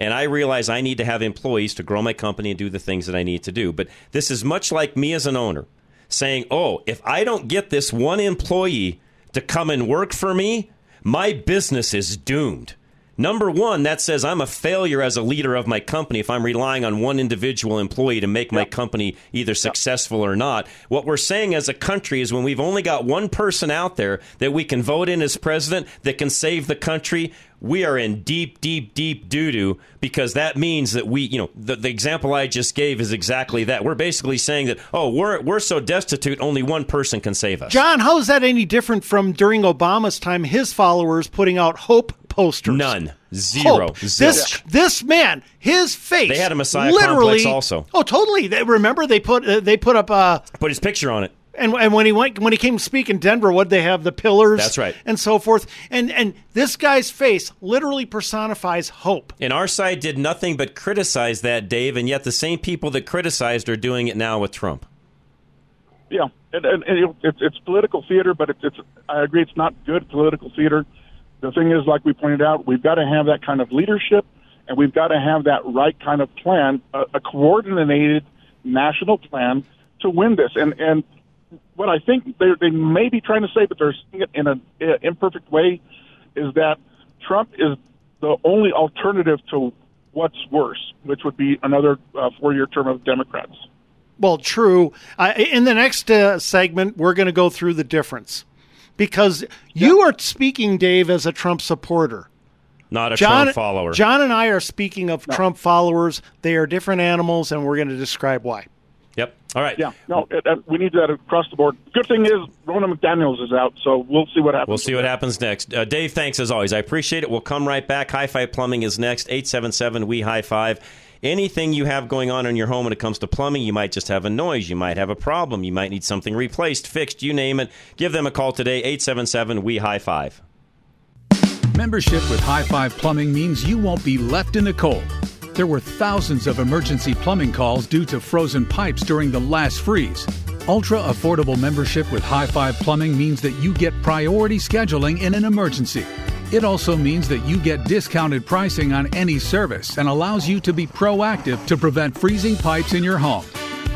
And I realize I need to have employees to grow my company and do the things that I need to do. But this is much like me as an owner saying, oh, if I don't get this one employee to come and work for me, my business is doomed. Number one, that says I'm a failure as a leader of my company if I'm relying on one individual employee to make my company either successful or not. What we're saying as a country is when we've only got one person out there that we can vote in as president that can save the country, we are in deep, deep, deep doo doo because that means that we, you know, the, the example I just gave is exactly that. We're basically saying that, oh, we're, we're so destitute, only one person can save us. John, how is that any different from during Obama's time? His followers putting out hope posters. None. Zero. Hope. Zero. This this man, his face. They had a Messiah literally, complex also. Oh, totally. They remember they put uh, they put up uh Put his picture on it. And and when he went when he came to speak in Denver, what did they have the pillars. That's right. and so forth. And and this guy's face literally personifies hope. And our side did nothing but criticize that, Dave, and yet the same people that criticized are doing it now with Trump. Yeah, and, and, and it's it's political theater, but it's, it's I agree it's not good political theater. The thing is, like we pointed out, we've got to have that kind of leadership, and we've got to have that right kind of plan, a, a coordinated national plan to win this. And and what I think they they may be trying to say, but they're saying it in an imperfect way, is that Trump is the only alternative to what's worse, which would be another uh, four-year term of Democrats. Well, true. Uh, in the next uh, segment, we're going to go through the difference because you are speaking, Dave, as a Trump supporter. Not a John, Trump follower. John and I are speaking of Trump followers. They are different animals, and we're going to describe why. Yep. All right. Yeah. No, it, uh, we need that across the board. Good thing is Ronna McDaniels is out, so we'll see what happens. We'll see what happens next. Uh, Dave, thanks as always. I appreciate it. We'll come right back. High Five Plumbing is next. 877 We High Five. Anything you have going on in your home when it comes to plumbing, you might just have a noise, you might have a problem, you might need something replaced, fixed, you name it. Give them a call today, 877 We High Five. Membership with High Five Plumbing means you won't be left in the cold. There were thousands of emergency plumbing calls due to frozen pipes during the last freeze. Ultra affordable membership with High Five Plumbing means that you get priority scheduling in an emergency. It also means that you get discounted pricing on any service and allows you to be proactive to prevent freezing pipes in your home.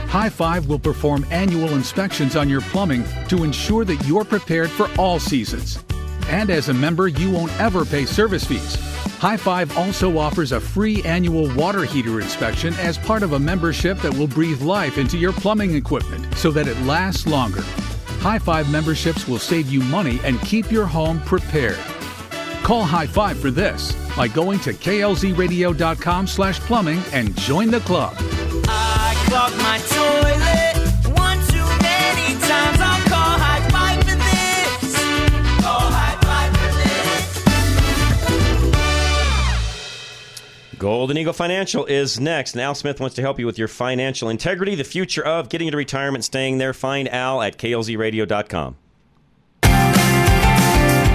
High Five will perform annual inspections on your plumbing to ensure that you're prepared for all seasons. And as a member, you won't ever pay service fees. High Five also offers a free annual water heater inspection as part of a membership that will breathe life into your plumbing equipment so that it lasts longer. High Five memberships will save you money and keep your home prepared. Call High Five for this by going to klzradio.com slash plumbing and join the club. I my toilet Golden Eagle Financial is next. And Al Smith wants to help you with your financial integrity, the future of getting into retirement, staying there. Find Al at klzradio.com.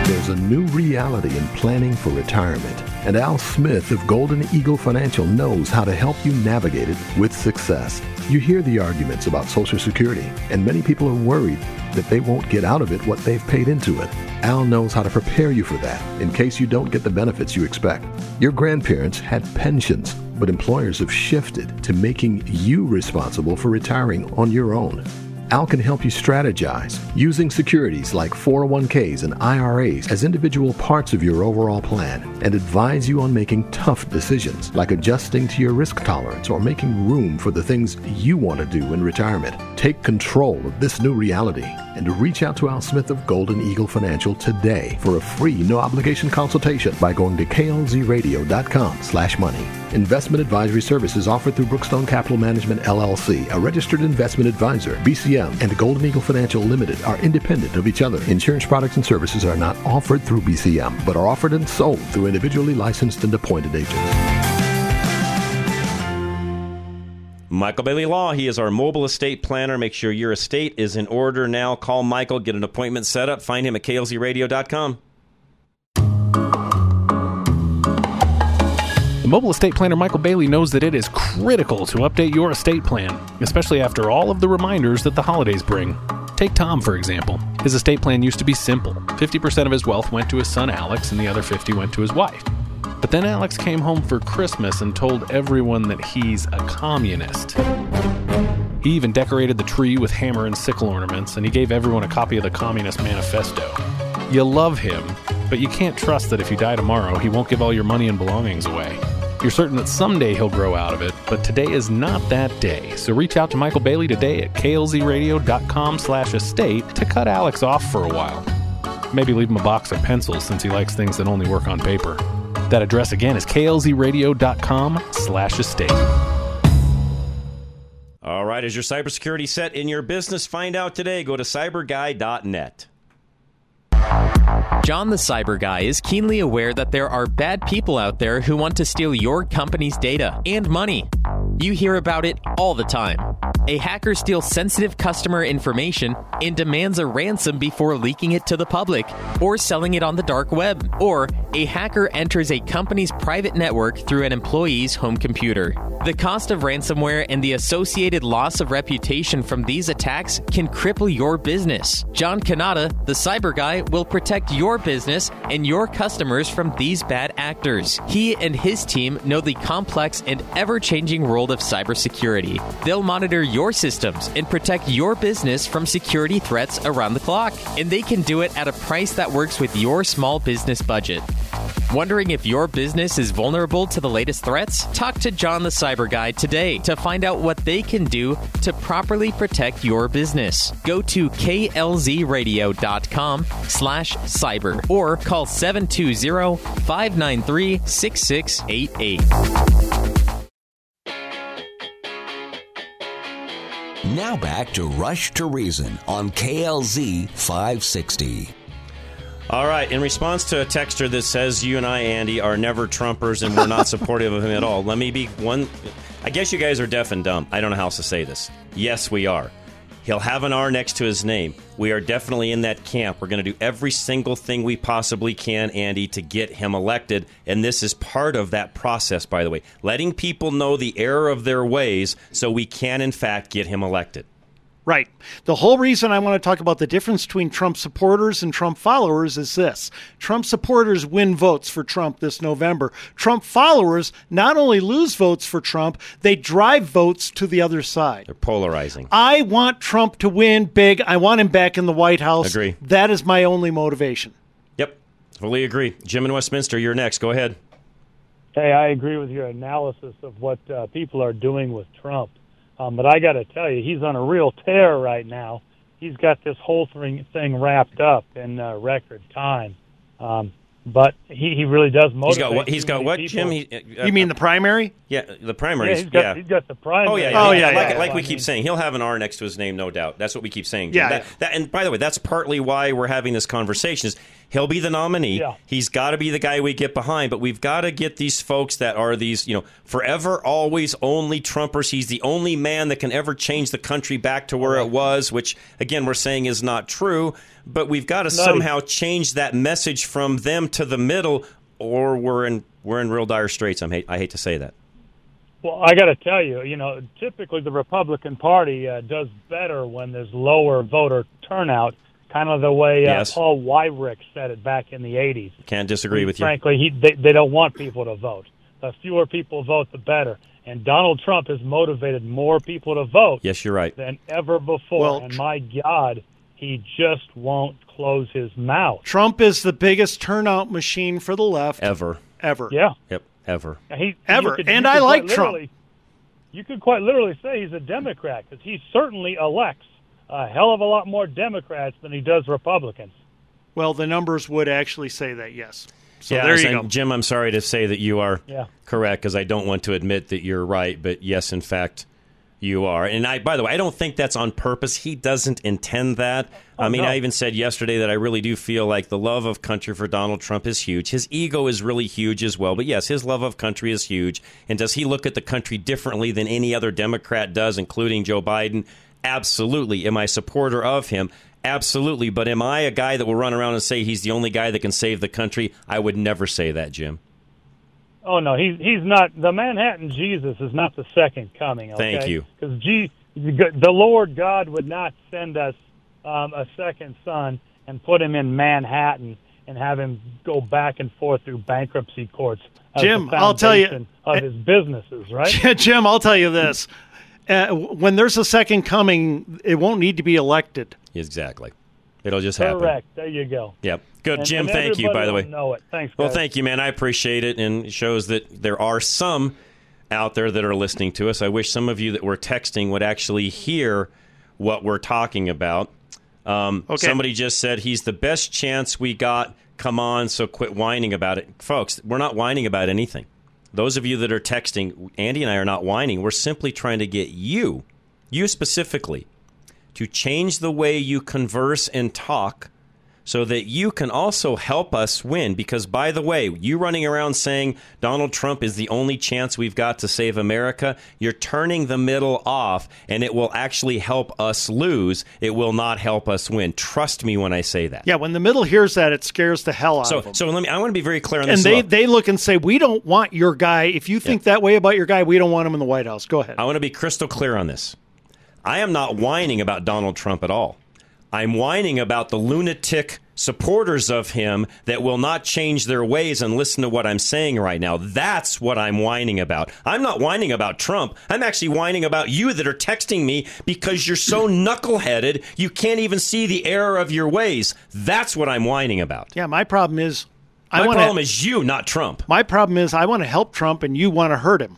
There's a new reality in planning for retirement, and Al Smith of Golden Eagle Financial knows how to help you navigate it with success. You hear the arguments about Social Security, and many people are worried that they won't get out of it what they've paid into it. Al knows how to prepare you for that in case you don't get the benefits you expect. Your grandparents had pensions, but employers have shifted to making you responsible for retiring on your own. Al can help you strategize using securities like 401ks and IRAs as individual parts of your overall plan and advise you on making tough decisions like adjusting to your risk tolerance or making room for the things you want to do in retirement. Take control of this new reality and reach out to Al Smith of Golden Eagle Financial today for a free no obligation consultation by going to klzradio.com slash money. Investment advisory services offered through Brookstone Capital Management LLC, a registered investment advisor. BCM and Golden Eagle Financial Limited are independent of each other. Insurance products and services are not offered through BCM, but are offered and sold through individually licensed and appointed agents. Michael Bailey Law, he is our mobile estate planner. Make sure your estate is in order now. Call Michael, get an appointment set up. Find him at klzradio.com. The mobile estate planner Michael Bailey knows that it is critical to update your estate plan, especially after all of the reminders that the holidays bring. Take Tom, for example. His estate plan used to be simple 50% of his wealth went to his son Alex, and the other 50 went to his wife. But then Alex came home for Christmas and told everyone that he's a communist. He even decorated the tree with hammer and sickle ornaments, and he gave everyone a copy of the Communist Manifesto. You love him, but you can't trust that if you die tomorrow, he won't give all your money and belongings away. You're certain that someday he'll grow out of it, but today is not that day. So reach out to Michael Bailey today at klzradio.com slash estate to cut Alex off for a while. Maybe leave him a box of pencils since he likes things that only work on paper. That address again is klzradio.com slash estate. All right, is your cybersecurity set in your business? Find out today. Go to cyberguy.net. John the Cyber Guy is keenly aware that there are bad people out there who want to steal your company's data and money. You hear about it all the time. A hacker steals sensitive customer information and demands a ransom before leaking it to the public or selling it on the dark web. Or a hacker enters a company's private network through an employee's home computer. The cost of ransomware and the associated loss of reputation from these attacks can cripple your business. John Kanata, the cyber guy, will protect your business and your customers from these bad actors. He and his team know the complex and ever changing world of cybersecurity. They'll monitor your systems and protect your business from security threats around the clock. And they can do it at a price that works with your small business budget. Wondering if your business is vulnerable to the latest threats? Talk to John the Cyber Guy today to find out what they can do to properly protect your business. Go to klzradio.com slash cyber or call 720-593-6688. Now back to Rush to Reason on KLZ 560. All right. In response to a texter that says you and I, Andy, are never Trumpers and we're not supportive of him at all, let me be one. I guess you guys are deaf and dumb. I don't know how else to say this. Yes, we are. He'll have an R next to his name. We are definitely in that camp. We're going to do every single thing we possibly can, Andy, to get him elected. And this is part of that process, by the way. Letting people know the error of their ways so we can, in fact, get him elected. Right. The whole reason I want to talk about the difference between Trump supporters and Trump followers is this Trump supporters win votes for Trump this November. Trump followers not only lose votes for Trump, they drive votes to the other side. They're polarizing. I want Trump to win big. I want him back in the White House. Agree. That is my only motivation. Yep. Fully agree. Jim in Westminster, you're next. Go ahead. Hey, I agree with your analysis of what uh, people are doing with Trump. Um, but I got to tell you, he's on a real tear right now. He's got this whole thing, thing wrapped up in uh, record time. Um, but he, he really does motivate. He's got what? He's too got what. Jim? He, uh, You mean the primary? Yeah, the primary. Yeah, primaries. he's got, he's got the primary. Oh yeah, yeah. Oh, yeah, Like, yeah. like we I keep mean, saying, he'll have an R next to his name, no doubt. That's what we keep saying. Jim. Yeah, That, yeah. that- and by the way, that's partly why we're having this conversation. Is he'll be the nominee? Yeah. He's got to be the guy we get behind. But we've got to get these folks that are these, you know, forever, always, only Trumpers. He's the only man that can ever change the country back to where it was, which again we're saying is not true. But we've got to Nutty. somehow change that message from them to the middle, or we're in we're in real dire straits. I'm hate, I hate to say that. Well, I got to tell you, you know, typically the Republican Party uh, does better when there's lower voter turnout, kind of the way uh, Yes. Paul Weyrich said it back in the 80s. Can't disagree with you. Frankly, he, they, they don't want people to vote. The fewer people vote, the better. And Donald Trump has motivated more people to vote Yes, you're right. than ever before. Well, and my God, he just won't close his mouth. Trump is the biggest turnout machine for the left Ever. ever. Yeah. Yep. Ever. He, Ever. could- And I like Trump. You could quite literally say he's a Democrat because he certainly elects a hell of a lot more Democrats than he does Republicans. Well, the numbers would actually say that, yes. So yeah, there you and go. Jim, I'm sorry to say that you are Yeah. correct because I don't want to admit that you're right, but yes, in fact, you are. And I, by the way, I don't think that's on purpose. He doesn't intend that. Oh, I Oh, mean, no. I even said yesterday that I really do feel like the love of country for Donald Trump is huge. His ego is really huge as well. But yes, his love of country is huge. And does he look at the country differently than any other Democrat does, including Joe Biden? Absolutely. Am I a supporter of him? Absolutely. But am I a guy that will run around and say he's the only guy that can save the country? I would never say that, Jim. Oh no, he's he's not the Manhattan Jesus is not the second coming. Okay? Thank you. because the Lord God would not send us um, a second son and put him in Manhattan and have him go back and forth through bankruptcy courts. Jim, the I'll tell you- foundation of his businesses, right? Jim, I'll tell you this. Uh, when there's a second coming, it won't need to be elected. Exactly. It'll just happen. Correct. There you go. Yep. Good. And- Jim, and thank you, by the way. Know it. Thanks. Well, thank you, man. I appreciate it. And it shows that there are some out there that are listening to us. I wish some of you that were texting would actually hear what we're talking about. Um, Okay. Somebody just said he's the best chance we got. Come on, so quit whining about it. Folks, we're not whining about anything. Those of you that are texting, Andy and I are not whining. We're simply trying to get you, you specifically, to change the way you converse and talk so that you can also help us win. Because, by the way, you running around saying Donald Trump is the only chance we've got to save America, you're turning the middle off, and it will actually help us lose. It will not help us win. Trust me when I say that. Yeah, when the middle hears that, it scares the hell out So, of them. so let me. I want to be very clear on and this. And they, well. they look and say, We don't want your guy. If you think that way about your guy, we don't want him in the White House. Go ahead. I want to be crystal clear on this. I am not whining about Donald Trump at all. I'm whining about the lunatic supporters of him that will not change their ways and listen to what I'm saying right now. That's what I'm whining about. I'm not whining about Trump. I'm actually whining about you that are texting me because you're so knuckleheaded you can't even see the error of your ways. That's what I'm whining about. Yeah, my problem is I My wanna- problem is you, not Trump. My problem is I want to help Trump and you want to hurt him.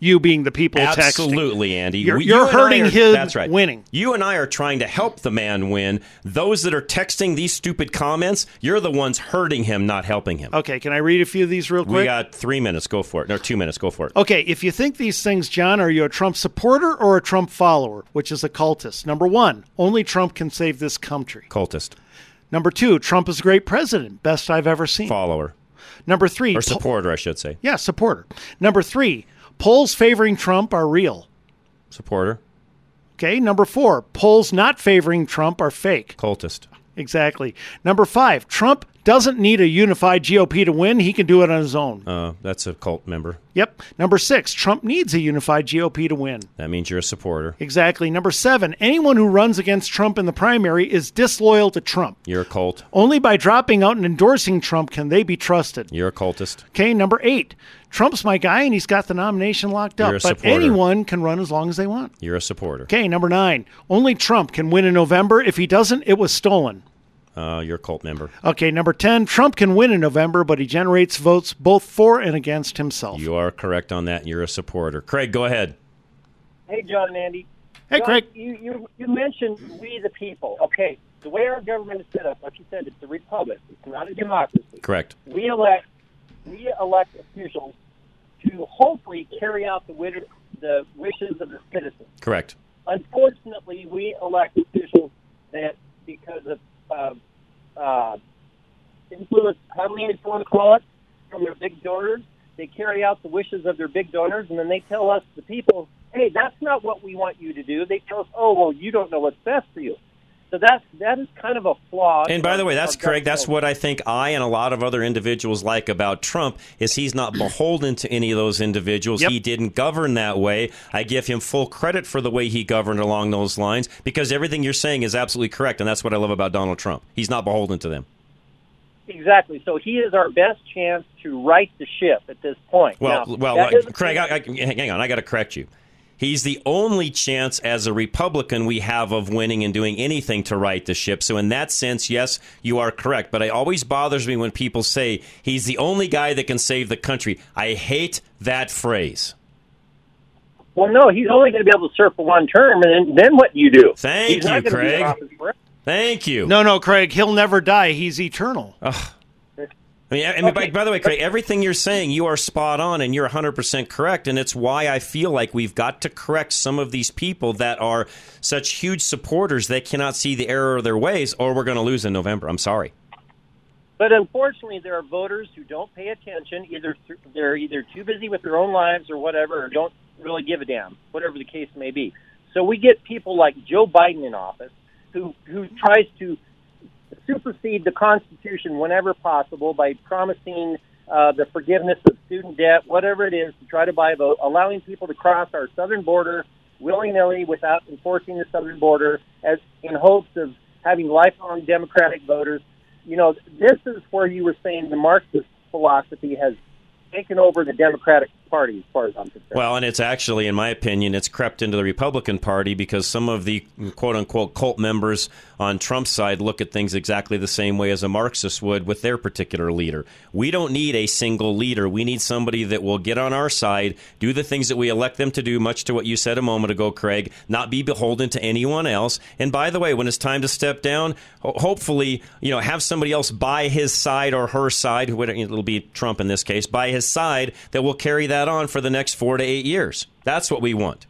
You being the people texting. Absolutely, Andy. You're, you're you hurting are- his That's right. winning. You and I are trying to help the man win. Those that are texting these stupid comments, you're the ones hurting him, not helping him. Okay, can I read a few of these real quick? We got three minutes. Go for it. No, two minutes. Go for it. Okay, if you think these things, John, are you a Trump supporter or a Trump follower, which is a cultist? Number one, only Trump can save this country. Cultist. Number two, Trump is a great president, best I've ever seen. Follower. Number three, Or po- supporter, I should say. yeah, supporter. Number three, polls favoring Trump are real. Supporter. Okay, number four, polls not favoring Trump are fake. Cultist. Exactly. Number five, Trump doesn't need a unified GOP to win. He can do it on his own. Uh, that's a cult member. Yep. Number six, Trump needs a unified GOP to win. That means you're a supporter. Exactly. Number seven, anyone who runs against Trump in the primary is disloyal to Trump. You're a cult. Only by dropping out and endorsing Trump can they be trusted. You're a cultist. Okay, number eight, Trump's my guy and he's got the nomination locked up, You're a but supporter. anyone can run as long as they want. You're a supporter. Okay, number nine, only Trump can win in November. If he doesn't, it was stolen. Uh, you're a cult member. Okay, number 10, Trump can win in November, but he generates votes both for and against himself. You are correct on that. You're a supporter. Craig, go ahead. Hey, John and Andy. Hey, John, Craig. You, you, you mentioned we the people. Okay, the way our government is set up, like you said, it's a republic. It's not a democracy. Correct. We elect we elect officials to hopefully carry out the, wid- the wishes of the citizens. Correct. Unfortunately, we elect officials that, because of uh, uh, influence, how many if you want to call it, from their big donors, they carry out the wishes of their big donors, and then they tell us, the people, hey, that's not what we want you to do. They tell us, oh, well, you don't know what's best for you. So that's that is kind of a flaw. And by the way, that's Craig. That's what I think I and a lot of other individuals like about Trump is he's not beholden to any of those individuals. He didn't govern that way. I give him full credit for the way he governed along those lines because everything you're saying is absolutely correct, and that's what I love about Donald Trump. He's not beholden to them. Exactly. So he is our best chance to right the ship at this point. Well, Now, well, uh, Craig, I, I, hang on. I got to correct you. He's the only chance as a Republican we have of winning and doing anything to right the ship. So, in that sense, yes, you are correct. But it always bothers me when people say he's the only guy that can save the country. I hate that phrase. Well, no, he's only going to be able to serve for one term, and then, then what do you do? Thank he's you, gonna be in Craig. Thank you. No, no, Craig, he'll never die. He's eternal. I mean, I mean by, by the way, Craig, everything you're saying, you are spot on and you're 100% correct. And it's why I feel like we've got to correct some of these people that are such huge supporters they cannot see the error of their ways, or we're going to lose in November. I'm sorry. But unfortunately, there are voters who don't pay attention. Either th- they're either too busy with their own lives or whatever, or don't really give a damn, whatever the case may be. So we get people like Joe Biden in office, who who tries to supersede the Constitution whenever possible by promising uh, the forgiveness of student debt, whatever it is, to try to buy a vote, allowing people to cross our southern border willy nilly without enforcing the southern border, as in hopes of having lifelong Democratic voters. You know, this is where you were saying the Marxist philosophy has taken over the Democratic Party, as far as I'm concerned. Well, and it's actually, in my opinion, it's crept into the Republican Party because some of the quote unquote cult members on Trump's side look at things exactly the same way as a Marxist would with their particular leader. We don't need a single leader. We need somebody that will get on our side, do the things that we elect them to do, much to what you said a moment ago, Craig, not be beholden to anyone else. And by the way, when it's time to step down, ho- hopefully, you know, have somebody else by his side or her side, who it'll be Trump in this case, by his side that will carry that on for the next four to eight years. That's what we want.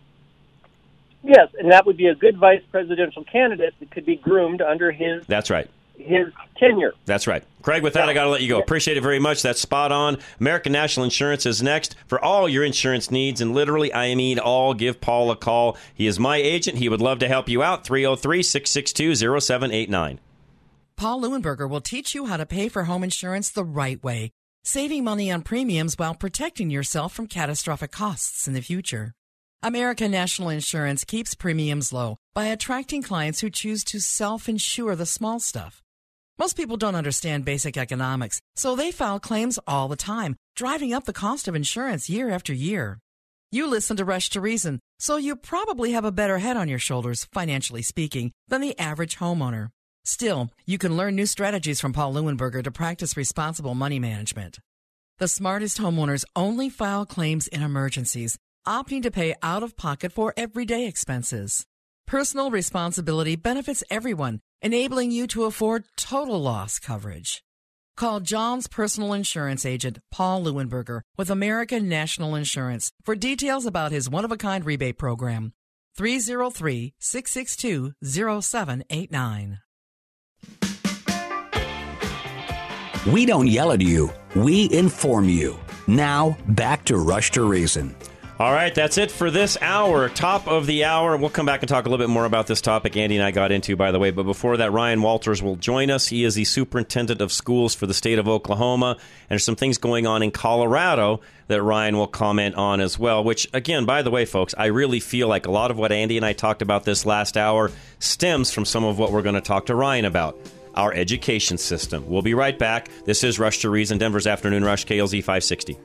yes, and that would be a good vice presidential candidate that could be groomed under his That's right. his tenure. That's right. Craig, with that, I got to let you go. Appreciate it very much. That's spot on. American National Insurance is next for all your insurance needs. And literally, I mean all. Give Paul a call. He is my agent. He would love to help you out. 303 662 0789. Paul Leuenberger will teach you how to pay for home insurance the right way, saving money on premiums while protecting yourself from catastrophic costs in the future. American National Insurance keeps premiums low by attracting clients who choose to self insure the small stuff. Most people don't understand basic economics, so they file claims all the time, driving up the cost of insurance year after year. You listen to Rush to Reason, so you probably have a better head on your shoulders, financially speaking, than the average homeowner. Still, you can learn new strategies from Paul Leuenberger to practice responsible money management. The smartest homeowners only file claims in emergencies, opting to pay out of pocket for everyday expenses. Personal responsibility benefits everyone, enabling you to afford total loss coverage. Call John's personal insurance agent, Paul Leuenberger, with American National Insurance for details about his one of a kind rebate program. 303 662 0789. We don't yell at you, we inform you. Now, back to Rush to Reason. All right, that's it for this hour. Top of the hour. We'll come back and talk a little bit more about this topic Andy and I got into, by the way. But before that, Ryan Walters will join us. He is the superintendent of schools for the state of Oklahoma. And there's some things going on in Colorado that Ryan will comment on as well. Which, again, by the way, folks, I really feel like a lot of what Andy and I talked about this last hour stems from some of what we're going to talk to Ryan about our education system. We'll be right back. This is Rush to Reason, Denver's Afternoon Rush, KLZ 560.